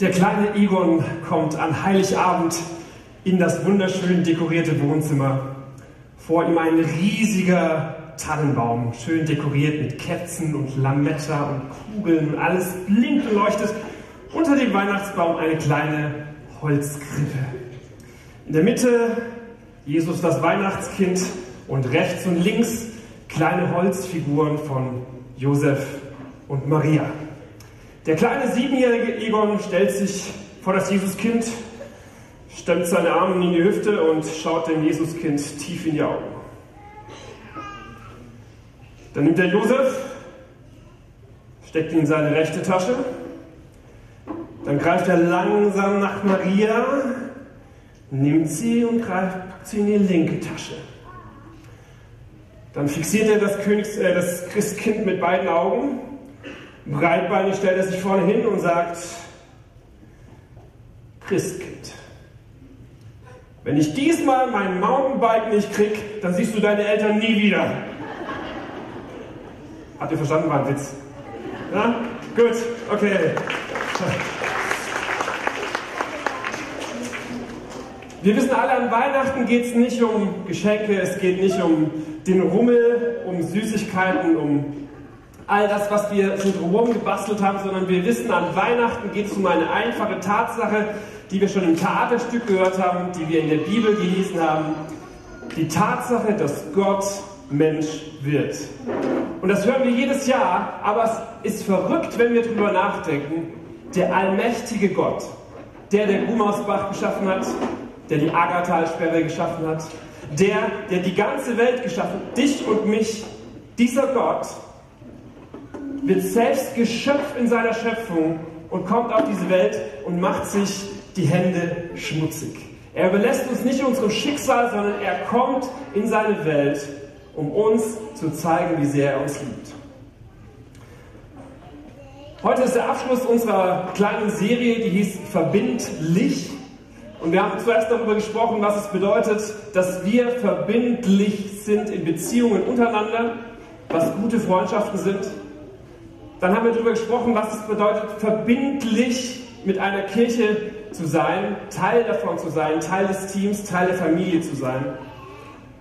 Der kleine Egon kommt an Heiligabend in das wunderschön dekorierte Wohnzimmer. Vor ihm ein riesiger Tannenbaum, schön dekoriert mit Kerzen und Lametta und Kugeln und alles blinkt und leuchtet. Unter dem Weihnachtsbaum eine kleine Holzkrippe. In der Mitte Jesus das Weihnachtskind und rechts und links kleine Holzfiguren von Josef und Maria. Der kleine siebenjährige Egon stellt sich vor das Jesuskind, stemmt seine Arme in die Hüfte und schaut dem Jesuskind tief in die Augen. Dann nimmt er Josef, steckt ihn in seine rechte Tasche, dann greift er langsam nach Maria, nimmt sie und greift, sie in die linke Tasche. Dann fixiert er das, Königs, äh, das Christkind mit beiden Augen Breitbeinig stellt er sich vorne hin und sagt, Christkind, wenn ich diesmal mein Mountainbike nicht krieg, dann siehst du deine Eltern nie wieder. Habt ihr verstanden, war ein Witz? Ja? Gut, okay. Wir wissen alle, an Weihnachten geht es nicht um Geschenke, es geht nicht um den Rummel, um Süßigkeiten, um all das, was wir so drumherum gebastelt haben, sondern wir wissen, an Weihnachten geht es um eine einfache Tatsache, die wir schon im Theaterstück gehört haben, die wir in der Bibel gelesen haben. Die Tatsache, dass Gott Mensch wird. Und das hören wir jedes Jahr, aber es ist verrückt, wenn wir darüber nachdenken. Der allmächtige Gott, der der Gumausbach geschaffen hat, der die Agathalsperre geschaffen hat, der, der die ganze Welt geschaffen hat, dich und mich, dieser Gott wird selbst Geschöpf in seiner Schöpfung und kommt auf diese Welt und macht sich die Hände schmutzig. Er überlässt uns nicht unserem Schicksal, sondern er kommt in seine Welt, um uns zu zeigen, wie sehr er uns liebt. Heute ist der Abschluss unserer kleinen Serie, die hieß Verbindlich. Und wir haben zuerst darüber gesprochen, was es bedeutet, dass wir verbindlich sind in Beziehungen untereinander, was gute Freundschaften sind. Dann haben wir darüber gesprochen, was es bedeutet, verbindlich mit einer Kirche zu sein, Teil davon zu sein, Teil des Teams, Teil der Familie zu sein.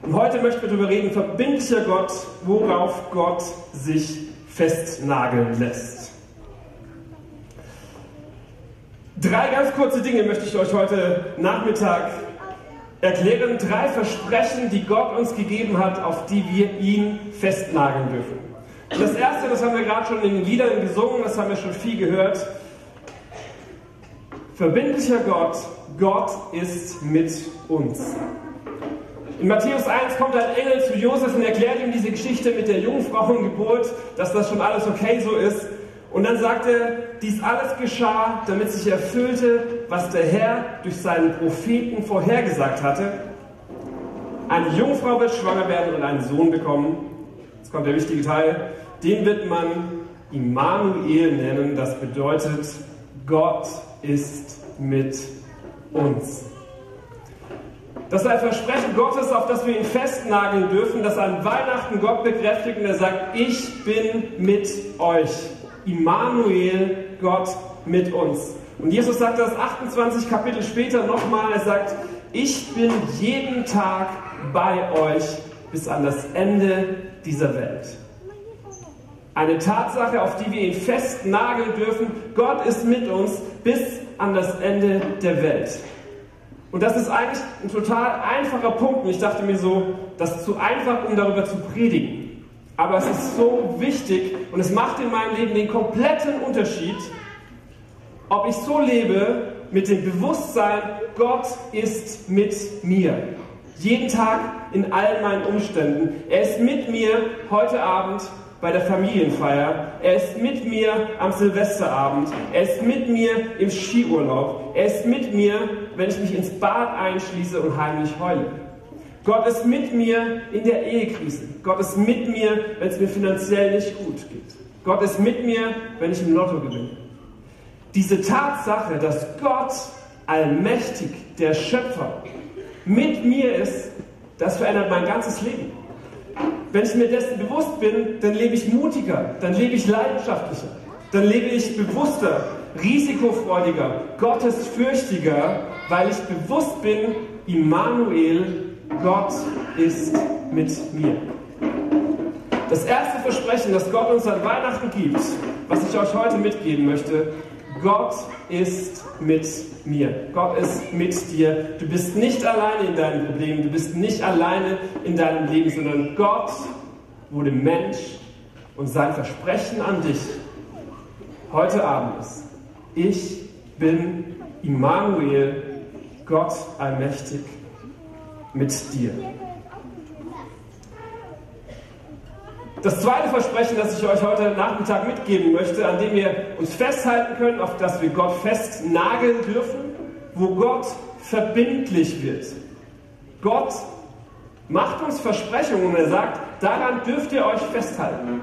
Und heute möchten wir darüber reden, verbindlicher Gott, worauf Gott sich festnageln lässt. Drei ganz kurze Dinge möchte ich euch heute Nachmittag erklären. Drei Versprechen, die Gott uns gegeben hat, auf die wir ihn festnageln dürfen. Das erste, das haben wir gerade schon in den Liedern gesungen, das haben wir schon viel gehört. Verbindlicher Gott, Gott ist mit uns. In Matthäus 1 kommt ein Engel zu Josef und erklärt ihm diese Geschichte mit der Jungfrauengeburt, dass das schon alles okay so ist. Und dann sagt er, dies alles geschah, damit sich erfüllte, was der Herr durch seinen Propheten vorhergesagt hatte. Eine Jungfrau wird schwanger werden und einen Sohn bekommen. Jetzt kommt der wichtige Teil. Den wird man Immanuel nennen. Das bedeutet, Gott ist mit uns. Das ist ein Versprechen Gottes, auf das wir ihn festnageln dürfen, dass an Weihnachten Gott bekräftigt und er sagt, ich bin mit euch. Immanuel, Gott mit uns. Und Jesus sagt das 28 Kapitel später nochmal, er sagt, ich bin jeden Tag bei euch bis an das Ende dieser Welt. Eine Tatsache, auf die wir ihn festnageln dürfen. Gott ist mit uns bis an das Ende der Welt. Und das ist eigentlich ein total einfacher Punkt. Und ich dachte mir so, das ist zu einfach, um darüber zu predigen. Aber es ist so wichtig und es macht in meinem Leben den kompletten Unterschied, ob ich so lebe mit dem Bewusstsein, Gott ist mit mir. Jeden Tag in all meinen Umständen. Er ist mit mir heute Abend bei der Familienfeier. Er ist mit mir am Silvesterabend. Er ist mit mir im Skiurlaub. Er ist mit mir, wenn ich mich ins Bad einschließe und heimlich heule. Gott ist mit mir in der Ehekrise. Gott ist mit mir, wenn es mir finanziell nicht gut geht. Gott ist mit mir, wenn ich im Lotto gewinne. Diese Tatsache, dass Gott allmächtig, der Schöpfer, mit mir ist, das verändert mein ganzes Leben. Wenn ich mir dessen bewusst bin, dann lebe ich mutiger, dann lebe ich leidenschaftlicher, dann lebe ich bewusster, risikofreudiger, gottesfürchtiger, weil ich bewusst bin, Immanuel, Gott ist mit mir. Das erste Versprechen, das Gott uns an Weihnachten gibt, was ich euch heute mitgeben möchte, Gott ist mit mir. Gott ist mit dir. Du bist nicht alleine in deinen Problemen, du bist nicht alleine in deinem Leben, sondern Gott wurde Mensch und sein Versprechen an dich heute Abend ist, ich bin Immanuel, Gott allmächtig mit dir. Das zweite Versprechen, das ich euch heute Nachmittag mitgeben möchte, an dem wir uns festhalten können, auf das wir Gott festnageln dürfen, wo Gott verbindlich wird. Gott macht uns Versprechungen und er sagt, daran dürft ihr euch festhalten.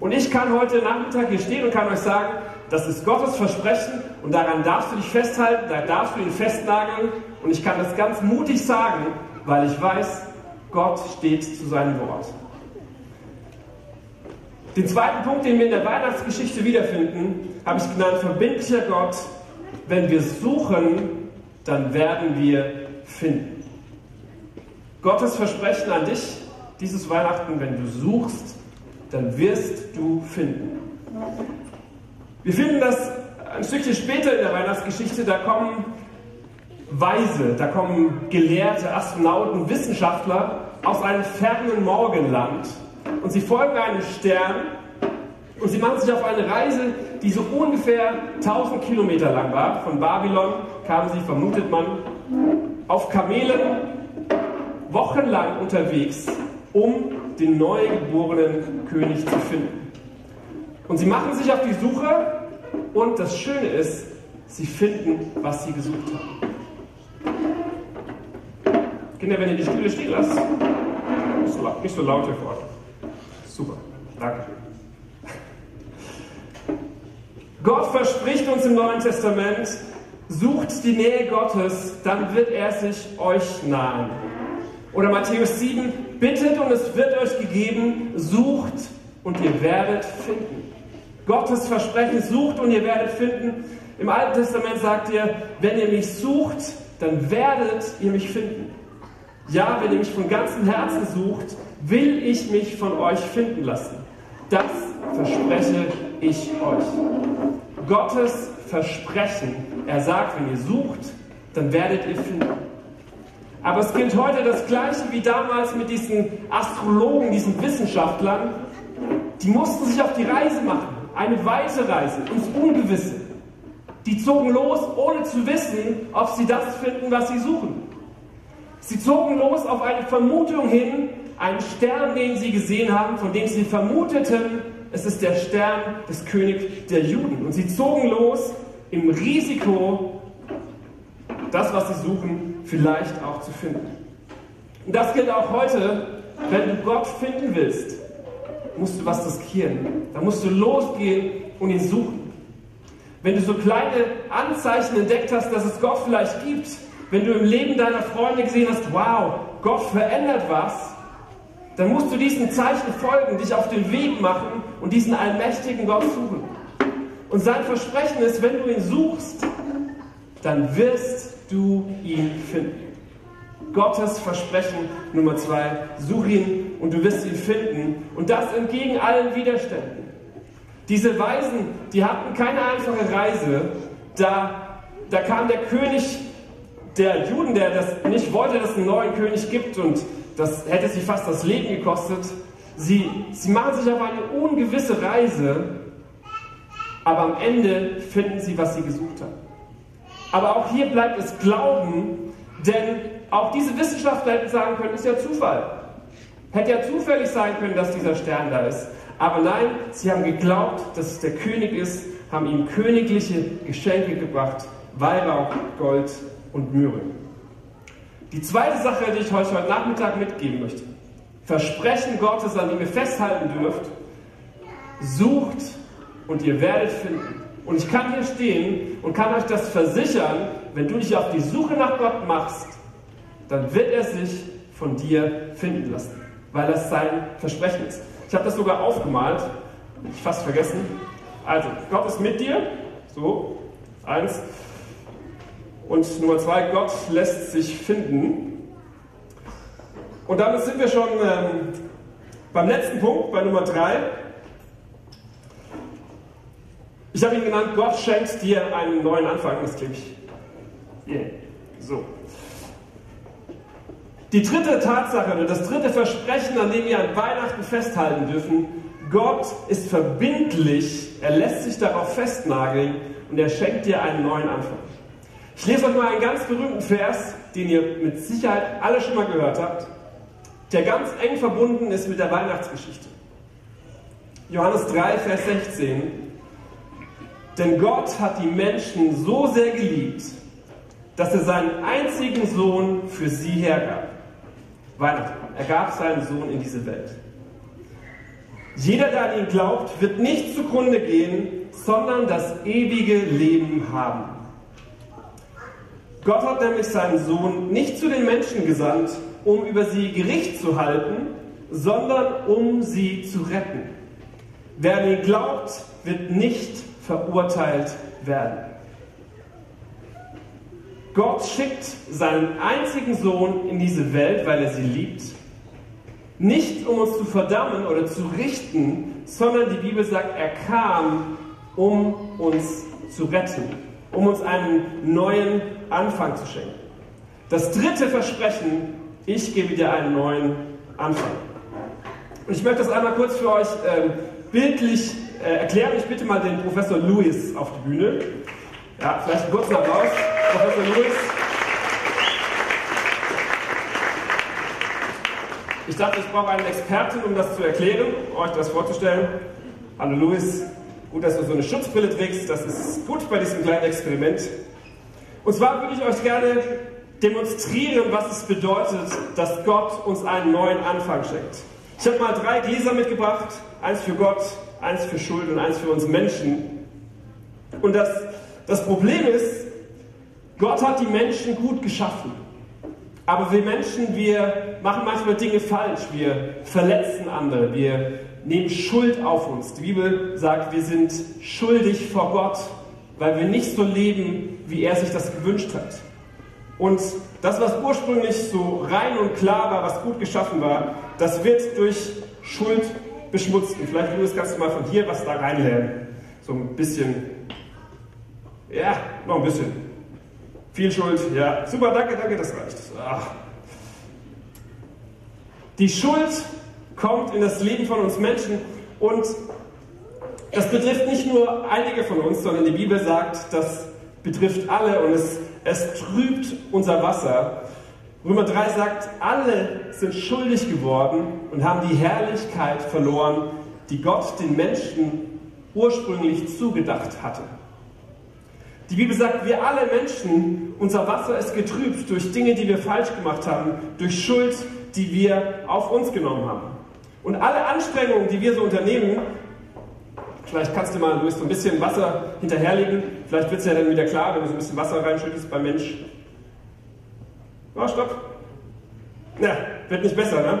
Und ich kann heute Nachmittag hier stehen und kann euch sagen, das ist Gottes Versprechen und daran darfst du dich festhalten, da darfst du ihn festnageln. Und ich kann das ganz mutig sagen, weil ich weiß, Gott steht zu seinem Wort. Den zweiten Punkt, den wir in der Weihnachtsgeschichte wiederfinden, habe ich genannt, verbindlicher Gott. Wenn wir suchen, dann werden wir finden. Gottes Versprechen an dich dieses Weihnachten, wenn du suchst, dann wirst du finden. Wir finden das ein Stückchen später in der Weihnachtsgeschichte, da kommen Weise, da kommen Gelehrte, Astronauten, Wissenschaftler aus einem fernen Morgenland und sie folgen einem Stern und sie machen sich auf eine Reise, die so ungefähr 1000 Kilometer lang war. Von Babylon kamen sie, vermutet man, auf Kamelen wochenlang unterwegs, um den neugeborenen König zu finden. Und sie machen sich auf die Suche und das Schöne ist, sie finden, was sie gesucht haben. Kinder, wenn ihr die Stühle stehen lasst, nicht so laut hier vorne. Super, danke. Gott verspricht uns im Neuen Testament, sucht die Nähe Gottes, dann wird er sich euch nahen. Oder Matthäus 7, bittet und es wird euch gegeben, sucht und ihr werdet finden. Gottes Versprechen, sucht und ihr werdet finden. Im Alten Testament sagt ihr, wenn ihr mich sucht, dann werdet ihr mich finden. Ja, wenn ihr mich von ganzem Herzen sucht, will ich mich von euch finden lassen. Das verspreche ich euch. Gottes Versprechen, er sagt, wenn ihr sucht, dann werdet ihr finden. Aber es gilt heute das Gleiche wie damals mit diesen Astrologen, diesen Wissenschaftlern. Die mussten sich auf die Reise machen, eine weite Reise, ins Ungewisse. Die zogen los, ohne zu wissen, ob sie das finden, was sie suchen. Sie zogen los auf eine Vermutung hin, einen Stern, den sie gesehen haben, von dem sie vermuteten, es ist der Stern des Königs der Juden. Und sie zogen los im Risiko, das, was sie suchen, vielleicht auch zu finden. Und das gilt auch heute, wenn du Gott finden willst, musst du was riskieren. Da musst du losgehen und ihn suchen. Wenn du so kleine Anzeichen entdeckt hast, dass es Gott vielleicht gibt, wenn du im Leben deiner Freunde gesehen hast, wow, Gott verändert was, dann musst du diesen Zeichen folgen, dich auf den Weg machen und diesen allmächtigen Gott suchen. Und sein Versprechen ist, wenn du ihn suchst, dann wirst du ihn finden. Gottes Versprechen Nummer zwei, such ihn und du wirst ihn finden. Und das entgegen allen Widerständen. Diese Weisen, die hatten keine einfache Reise. Da, da kam der König der Juden, der das nicht wollte, dass es einen neuen König gibt und das hätte sie fast das Leben gekostet. Sie, sie machen sich auf eine ungewisse Reise, aber am Ende finden sie, was sie gesucht haben. Aber auch hier bleibt es Glauben, denn auch diese Wissenschaftler hätten sagen können, ist ja Zufall. Hätte ja zufällig sein können, dass dieser Stern da ist. Aber nein, sie haben geglaubt, dass es der König ist, haben ihm königliche Geschenke gebracht, Weihrauch, Gold und Myrrhe. Die zweite Sache, die ich euch heute Nachmittag mitgeben möchte, Versprechen Gottes, an dem ihr festhalten dürft, sucht und ihr werdet finden. Und ich kann hier stehen und kann euch das versichern, wenn du dich auf die Suche nach Gott machst, dann wird er sich von dir finden lassen, weil das sein Versprechen ist. Ich habe das sogar aufgemalt, ich fast vergessen. Also, Gott ist mit dir, so, Eins. Und Nummer zwei, Gott lässt sich finden. Und damit sind wir schon ähm, beim letzten Punkt, bei Nummer drei. Ich habe ihn genannt, Gott schenkt dir einen neuen Anfang. Das klingt yeah. so. Die dritte Tatsache oder das dritte Versprechen, an dem wir an Weihnachten festhalten dürfen, Gott ist verbindlich, er lässt sich darauf festnageln und er schenkt dir einen neuen Anfang. Ich lese euch mal einen ganz berühmten Vers, den ihr mit Sicherheit alle schon mal gehört habt, der ganz eng verbunden ist mit der Weihnachtsgeschichte. Johannes 3, Vers 16. Denn Gott hat die Menschen so sehr geliebt, dass er seinen einzigen Sohn für sie hergab. Weihnachten. Er gab seinen Sohn in diese Welt. Jeder, der an ihn glaubt, wird nicht zugrunde gehen, sondern das ewige Leben haben. Gott hat nämlich seinen Sohn nicht zu den Menschen gesandt, um über sie Gericht zu halten, sondern um sie zu retten. Wer an ihn glaubt, wird nicht verurteilt werden. Gott schickt seinen einzigen Sohn in diese Welt, weil er sie liebt. Nicht um uns zu verdammen oder zu richten, sondern die Bibel sagt, er kam, um uns zu retten, um uns einen neuen Anfang zu schenken. Das dritte Versprechen, ich gebe dir einen neuen Anfang. Und ich möchte das einmal kurz für euch äh, bildlich äh, erklären. Ich bitte mal den Professor Lewis auf die Bühne. Ja, vielleicht einen kurzen Applaus. Professor Lewis. Ich dachte, ich brauche einen Experten, um das zu erklären, euch das vorzustellen. Hallo Louis, gut, dass du so eine Schutzbrille trägst, das ist gut bei diesem kleinen Experiment. Und zwar würde ich euch gerne demonstrieren, was es bedeutet, dass Gott uns einen neuen Anfang schenkt. Ich habe mal drei Gläser mitgebracht, eins für Gott, eins für Schuld und eins für uns Menschen. Und das, das Problem ist, Gott hat die Menschen gut geschaffen. Aber wir Menschen, wir machen manchmal Dinge falsch. Wir verletzen andere. Wir nehmen Schuld auf uns. Die Bibel sagt, wir sind schuldig vor Gott, weil wir nicht so leben, wie er sich das gewünscht hat. Und das, was ursprünglich so rein und klar war, was gut geschaffen war, das wird durch Schuld beschmutzt. Und vielleicht, Louis, kannst du mal von hier was da reinlernen. So ein bisschen. Ja, noch ein bisschen. Viel Schuld, ja. Super, danke, danke, das reicht. Ach. Die Schuld kommt in das Leben von uns Menschen und das betrifft nicht nur einige von uns, sondern die Bibel sagt, das betrifft alle und es, es trübt unser Wasser. Römer 3 sagt, alle sind schuldig geworden und haben die Herrlichkeit verloren, die Gott den Menschen ursprünglich zugedacht hatte. Die Bibel sagt, wir alle Menschen, unser Wasser ist getrübt durch Dinge, die wir falsch gemacht haben, durch Schuld, die wir auf uns genommen haben. Und alle Anstrengungen, die wir so unternehmen, vielleicht kannst du mal so ein bisschen Wasser hinterherlegen, vielleicht wird es ja dann wieder klar, wenn du so ein bisschen Wasser reinschüttest beim Mensch. Oh, stopp. Ja, wird nicht besser, ne?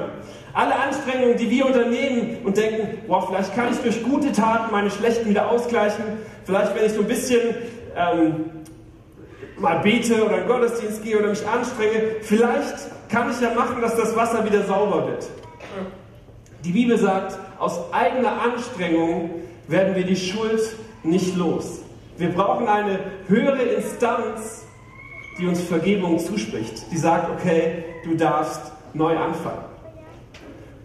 Alle Anstrengungen, die wir unternehmen und denken, boah, vielleicht kann ich durch gute Taten meine schlechten wieder ausgleichen, vielleicht wenn ich so ein bisschen ähm, mal bete oder in den Gottesdienst gehe oder mich anstrenge, vielleicht kann ich ja machen, dass das Wasser wieder sauber wird. Die Bibel sagt, aus eigener Anstrengung werden wir die Schuld nicht los. Wir brauchen eine höhere Instanz, die uns Vergebung zuspricht, die sagt, okay, du darfst neu anfangen.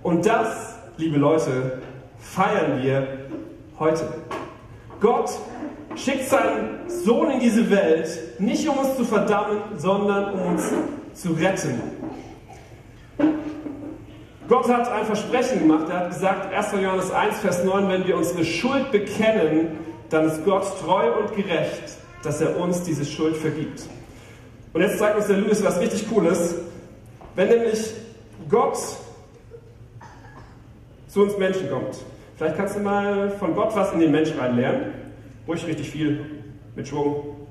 Und das, liebe Leute, feiern wir heute. Gott schickt seinen Sohn in diese Welt, nicht um uns zu verdammen, sondern um uns zu retten. Gott hat ein Versprechen gemacht. Er hat gesagt, 1. Johannes 1, Vers 9, wenn wir unsere Schuld bekennen, dann ist Gott treu und gerecht, dass er uns diese Schuld vergibt. Und jetzt zeigt uns der Lewis was richtig Cooles. Wenn nämlich Gott zu uns Menschen kommt, vielleicht kannst du mal von Gott was in den Mensch reinlernen. Ruhig richtig viel. Mit Schwung.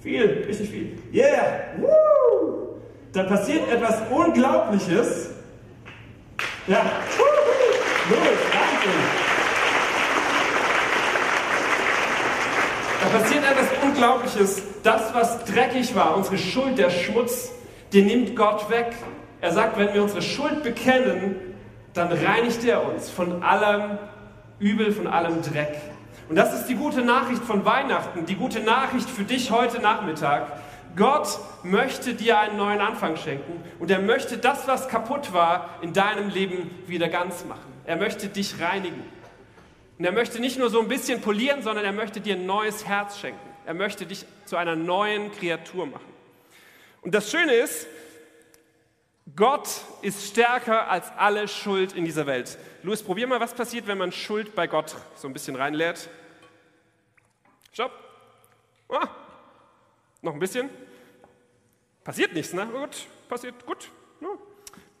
Viel, richtig viel. Yeah! Woo! Da passiert etwas Unglaubliches. Ja. Louis, danke. Da passiert etwas. Unglaubliches. Das, was dreckig war, unsere Schuld, der Schmutz, den nimmt Gott weg. Er sagt, wenn wir unsere Schuld bekennen, dann reinigt er uns von allem Übel, von allem Dreck. Und das ist die gute Nachricht von Weihnachten, die gute Nachricht für dich heute Nachmittag. Gott möchte dir einen neuen Anfang schenken und er möchte das, was kaputt war, in deinem Leben wieder ganz machen. Er möchte dich reinigen. Und er möchte nicht nur so ein bisschen polieren, sondern er möchte dir ein neues Herz schenken. Er möchte dich zu einer neuen Kreatur machen. Und das Schöne ist, Gott ist stärker als alle Schuld in dieser Welt. Louis, probier mal, was passiert, wenn man Schuld bei Gott so ein bisschen reinleert. Stopp. Ah, noch ein bisschen. Passiert nichts, ne? Gut, passiert gut. Ja.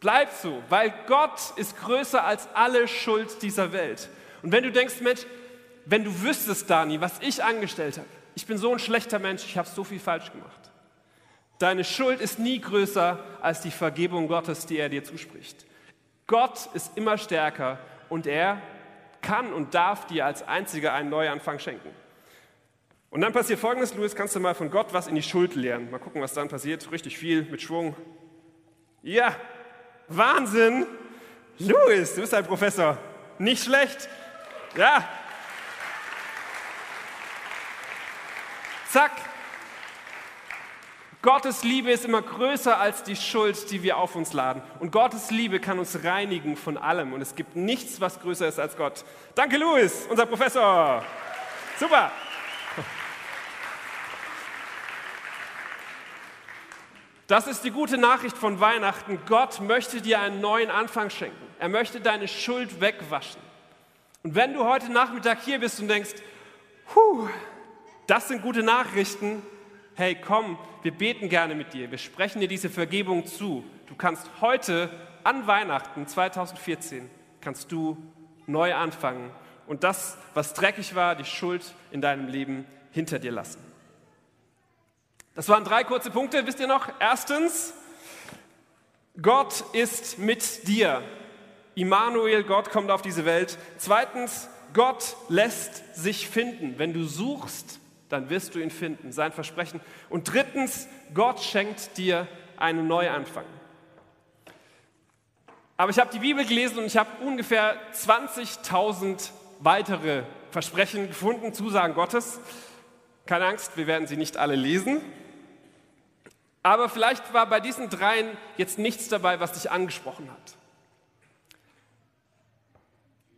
Bleib so, weil Gott ist größer als alle Schuld dieser Welt. Und wenn du denkst, Mensch, wenn du wüsstest, Dani, was ich angestellt habe, ich bin so ein schlechter Mensch, ich habe so viel falsch gemacht. Deine Schuld ist nie größer als die Vergebung Gottes, die er dir zuspricht. Gott ist immer stärker und er kann und darf dir als einziger einen Neuanfang schenken. Und dann passiert folgendes, Louis, kannst du mal von Gott was in die Schuld lernen. Mal gucken, was dann passiert. Richtig viel mit Schwung. Ja, Wahnsinn! Louis, du bist ein Professor. Nicht schlecht. Ja. Zack. Gottes Liebe ist immer größer als die Schuld, die wir auf uns laden. Und Gottes Liebe kann uns reinigen von allem. Und es gibt nichts, was größer ist als Gott. Danke, Louis, unser Professor. Super. Das ist die gute Nachricht von Weihnachten. Gott möchte dir einen neuen Anfang schenken. Er möchte deine Schuld wegwaschen. Und wenn du heute Nachmittag hier bist und denkst, Puh, das sind gute Nachrichten, hey, komm, wir beten gerne mit dir, wir sprechen dir diese Vergebung zu. Du kannst heute an Weihnachten 2014, kannst du neu anfangen und das, was dreckig war, die Schuld in deinem Leben hinter dir lassen. Das waren drei kurze Punkte, wisst ihr noch? Erstens, Gott ist mit dir. Immanuel, Gott kommt auf diese Welt. Zweitens, Gott lässt sich finden. Wenn du suchst, dann wirst du ihn finden, sein Versprechen. Und drittens, Gott schenkt dir einen Neuanfang. Aber ich habe die Bibel gelesen und ich habe ungefähr 20.000 weitere Versprechen gefunden, Zusagen Gottes. Keine Angst, wir werden sie nicht alle lesen. Aber vielleicht war bei diesen dreien jetzt nichts dabei, was dich angesprochen hat.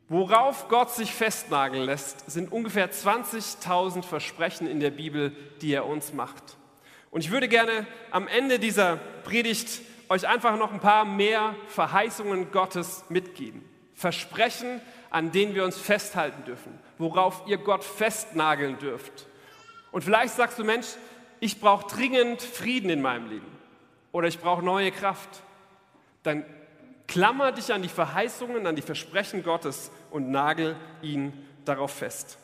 Worauf Gott sich festnageln lässt, sind ungefähr 20.000 Versprechen in der Bibel, die er uns macht. Und ich würde gerne am Ende dieser Predigt euch einfach noch ein paar mehr Verheißungen Gottes mitgeben. Versprechen, an denen wir uns festhalten dürfen, worauf ihr Gott festnageln dürft. Und vielleicht sagst du, Mensch, ich brauche dringend Frieden in meinem Leben oder ich brauche neue Kraft. Dann Klammer dich an die Verheißungen, an die Versprechen Gottes und nagel ihn darauf fest.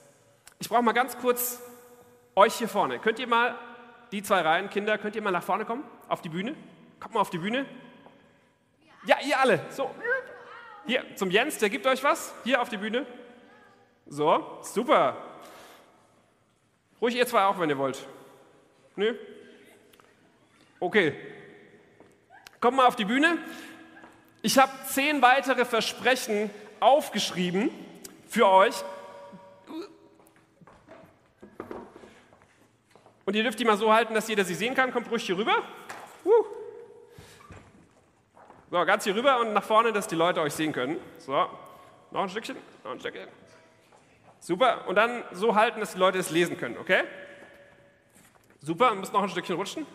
Ich brauche mal ganz kurz euch hier vorne. Könnt ihr mal, die zwei Reihen, Kinder, könnt ihr mal nach vorne kommen? Auf die Bühne? Kommt mal auf die Bühne. Ja, ihr alle. So. Hier, zum Jens, der gibt euch was. Hier auf die Bühne. So, super. Ruhig ihr zwei auch, wenn ihr wollt. Nö? Okay. Kommt mal auf die Bühne. Ich habe zehn weitere Versprechen aufgeschrieben für euch. Und ihr dürft die mal so halten, dass jeder sie sehen kann. Kommt ruhig hier rüber. So, ganz hier rüber und nach vorne, dass die Leute euch sehen können. So, noch ein Stückchen, noch ein Stückchen. Super. Und dann so halten, dass die Leute es lesen können, okay? Super, müsst noch ein Stückchen rutschen.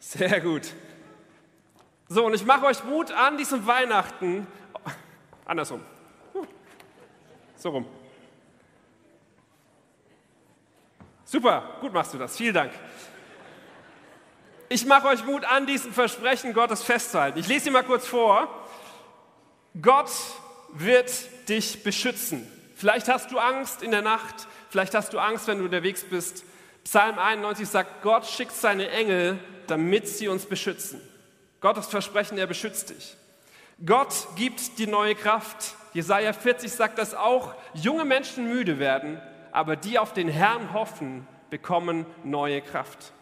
Sehr gut. So, und ich mache euch Mut an diesem Weihnachten. Andersrum. So rum. Super, gut machst du das. Vielen Dank. Ich mache euch Mut an, diesem Versprechen Gottes festzuhalten. Ich lese sie mal kurz vor. Gott wird dich beschützen. Vielleicht hast du Angst in der Nacht, vielleicht hast du Angst, wenn du unterwegs bist. Psalm 91 sagt, Gott schickt seine Engel, damit sie uns beschützen. Gottes Versprechen, er beschützt dich. Gott gibt die neue Kraft. Jesaja 40 sagt, dass auch junge Menschen müde werden, aber die auf den Herrn hoffen, bekommen neue Kraft.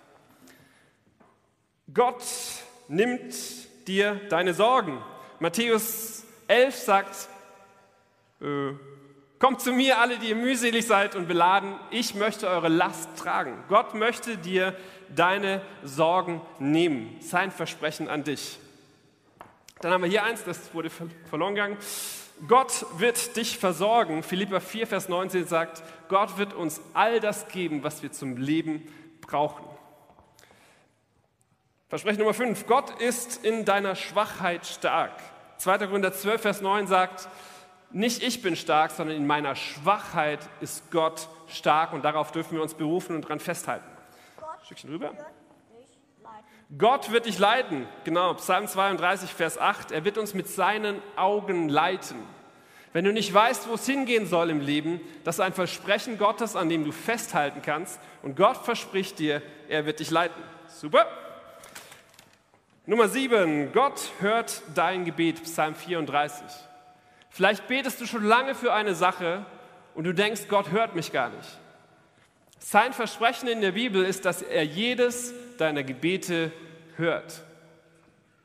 Gott nimmt dir deine Sorgen. Matthäus 11 sagt, äh, kommt zu mir alle, die ihr mühselig seid und beladen, ich möchte eure Last tragen. Gott möchte dir deine Sorgen nehmen. Sein Versprechen an dich. Dann haben wir hier eins, das wurde verloren gegangen. Gott wird dich versorgen. Philippa 4, Vers 19 sagt, Gott wird uns all das geben, was wir zum Leben brauchen. Versprechen Nummer 5. Gott ist in deiner Schwachheit stark. 2. Korinther 12, Vers 9 sagt, nicht ich bin stark, sondern in meiner Schwachheit ist Gott stark und darauf dürfen wir uns berufen und daran festhalten. Stückchen rüber. Gott wird dich leiten. Genau, Psalm 32, Vers 8. Er wird uns mit seinen Augen leiten. Wenn du nicht weißt, wo es hingehen soll im Leben, das ist ein Versprechen Gottes, an dem du festhalten kannst. Und Gott verspricht dir, er wird dich leiten. Super. Nummer sieben, Gott hört dein Gebet, Psalm 34. Vielleicht betest du schon lange für eine Sache und du denkst, Gott hört mich gar nicht. Sein Versprechen in der Bibel ist, dass er jedes deiner Gebete hört.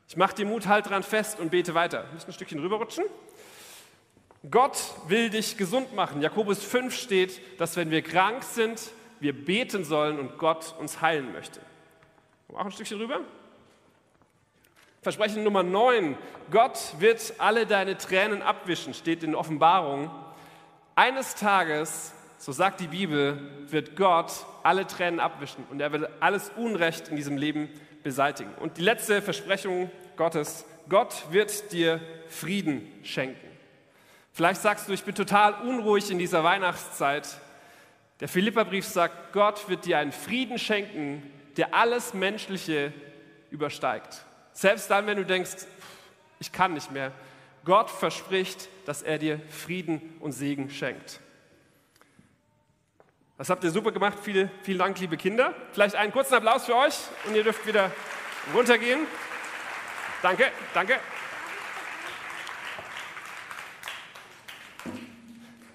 Ich mache dir Mut, halt dran fest und bete weiter. Musst ein Stückchen rüberrutschen. Gott will dich gesund machen. Jakobus 5 steht, dass wenn wir krank sind, wir beten sollen und Gott uns heilen möchte. Auch ein Stückchen rüber. Versprechen Nummer 9. Gott wird alle deine Tränen abwischen, steht in Offenbarung. Eines Tages, so sagt die Bibel, wird Gott alle Tränen abwischen und er wird alles Unrecht in diesem Leben beseitigen. Und die letzte Versprechung Gottes, Gott wird dir Frieden schenken. Vielleicht sagst du, ich bin total unruhig in dieser Weihnachtszeit. Der Philipperbrief sagt, Gott wird dir einen Frieden schenken, der alles Menschliche übersteigt. Selbst dann, wenn du denkst, ich kann nicht mehr. Gott verspricht, dass er dir Frieden und Segen schenkt. Das habt ihr super gemacht. Vielen, vielen Dank, liebe Kinder. Vielleicht einen kurzen Applaus für euch und ihr dürft wieder runtergehen. Danke, danke.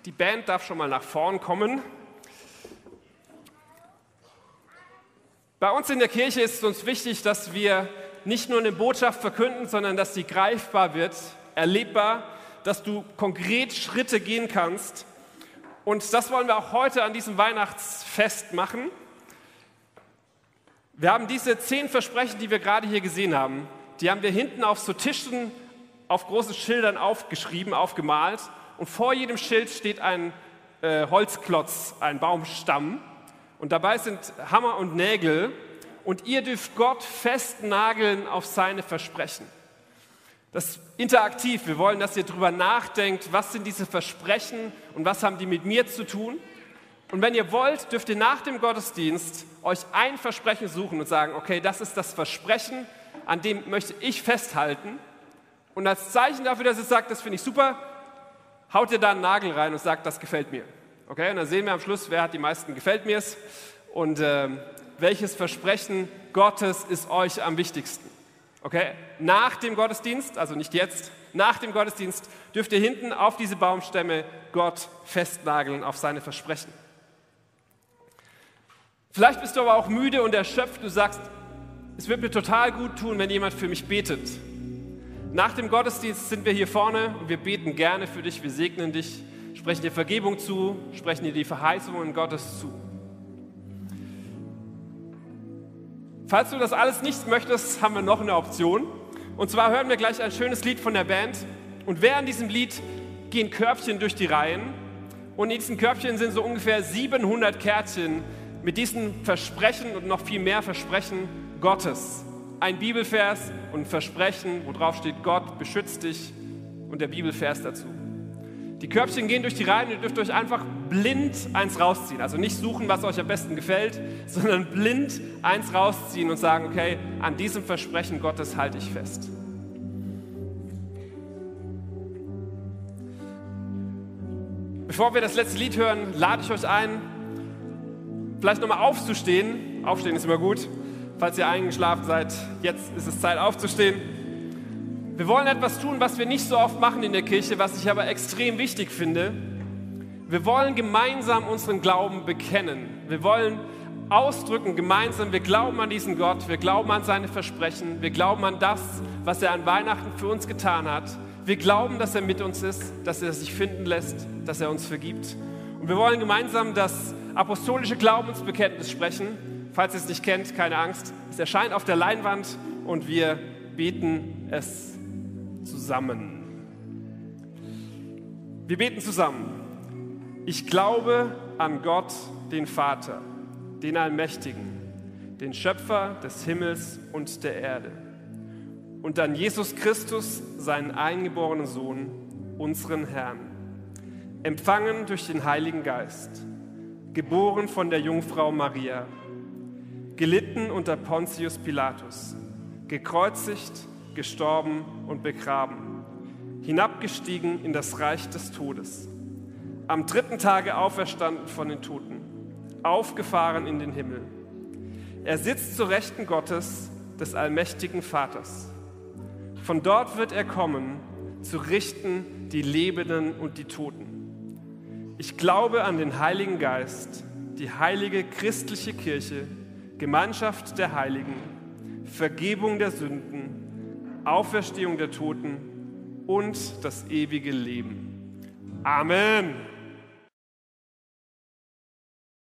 Die Band darf schon mal nach vorn kommen. Bei uns in der Kirche ist es uns wichtig, dass wir nicht nur eine Botschaft verkünden, sondern dass sie greifbar wird, erlebbar, dass du konkret Schritte gehen kannst. Und das wollen wir auch heute an diesem Weihnachtsfest machen. Wir haben diese zehn Versprechen, die wir gerade hier gesehen haben, die haben wir hinten auf so Tischen auf großen Schildern aufgeschrieben, aufgemalt. Und vor jedem Schild steht ein äh, Holzklotz, ein Baumstamm. Und dabei sind Hammer und Nägel und ihr dürft Gott festnageln auf seine Versprechen. Das ist interaktiv. Wir wollen, dass ihr darüber nachdenkt, was sind diese Versprechen und was haben die mit mir zu tun. Und wenn ihr wollt, dürft ihr nach dem Gottesdienst euch ein Versprechen suchen und sagen, okay, das ist das Versprechen, an dem möchte ich festhalten. Und als Zeichen dafür, dass ihr sagt, das finde ich super, haut ihr da einen Nagel rein und sagt, das gefällt mir. Okay, und dann sehen wir am Schluss, wer hat die meisten gefällt mir's. Und äh, welches Versprechen Gottes ist euch am wichtigsten. Okay? Nach dem Gottesdienst, also nicht jetzt, nach dem Gottesdienst dürft ihr hinten auf diese Baumstämme Gott festnageln auf seine Versprechen. Vielleicht bist du aber auch müde und erschöpft. Du sagst, es wird mir total gut tun, wenn jemand für mich betet. Nach dem Gottesdienst sind wir hier vorne und wir beten gerne für dich, wir segnen dich, sprechen dir Vergebung zu, sprechen dir die Verheißungen Gottes zu. Falls du das alles nicht möchtest, haben wir noch eine Option. Und zwar hören wir gleich ein schönes Lied von der Band. Und während diesem Lied gehen Körbchen durch die Reihen. Und in diesen Körbchen sind so ungefähr 700 Kärtchen mit diesen Versprechen und noch viel mehr Versprechen Gottes. Ein Bibelvers und ein Versprechen, wo drauf steht, Gott beschützt dich und der Bibelvers dazu. Die Körbchen gehen durch die Reihen, ihr dürft euch einfach blind eins rausziehen. Also nicht suchen, was euch am besten gefällt, sondern blind eins rausziehen und sagen, okay, an diesem Versprechen Gottes halte ich fest. Bevor wir das letzte Lied hören, lade ich euch ein, vielleicht nochmal aufzustehen. Aufstehen ist immer gut. Falls ihr eingeschlafen seid, jetzt ist es Zeit aufzustehen. Wir wollen etwas tun, was wir nicht so oft machen in der Kirche, was ich aber extrem wichtig finde. Wir wollen gemeinsam unseren Glauben bekennen. Wir wollen ausdrücken gemeinsam, wir glauben an diesen Gott, wir glauben an seine Versprechen, wir glauben an das, was er an Weihnachten für uns getan hat. Wir glauben, dass er mit uns ist, dass er sich finden lässt, dass er uns vergibt. Und wir wollen gemeinsam das apostolische Glaubensbekenntnis sprechen. Falls ihr es nicht kennt, keine Angst. Es erscheint auf der Leinwand und wir beten es zusammen. Wir beten zusammen. Ich glaube an Gott, den Vater, den Allmächtigen, den Schöpfer des Himmels und der Erde. Und an Jesus Christus, seinen eingeborenen Sohn, unseren Herrn, empfangen durch den Heiligen Geist, geboren von der Jungfrau Maria, gelitten unter Pontius Pilatus, gekreuzigt, gestorben und begraben hinabgestiegen in das Reich des Todes, am dritten Tage auferstanden von den Toten, aufgefahren in den Himmel. Er sitzt zu Rechten Gottes, des allmächtigen Vaters. Von dort wird er kommen, zu richten die Lebenden und die Toten. Ich glaube an den Heiligen Geist, die heilige christliche Kirche, Gemeinschaft der Heiligen, Vergebung der Sünden, Auferstehung der Toten und das ewige Leben. Amen.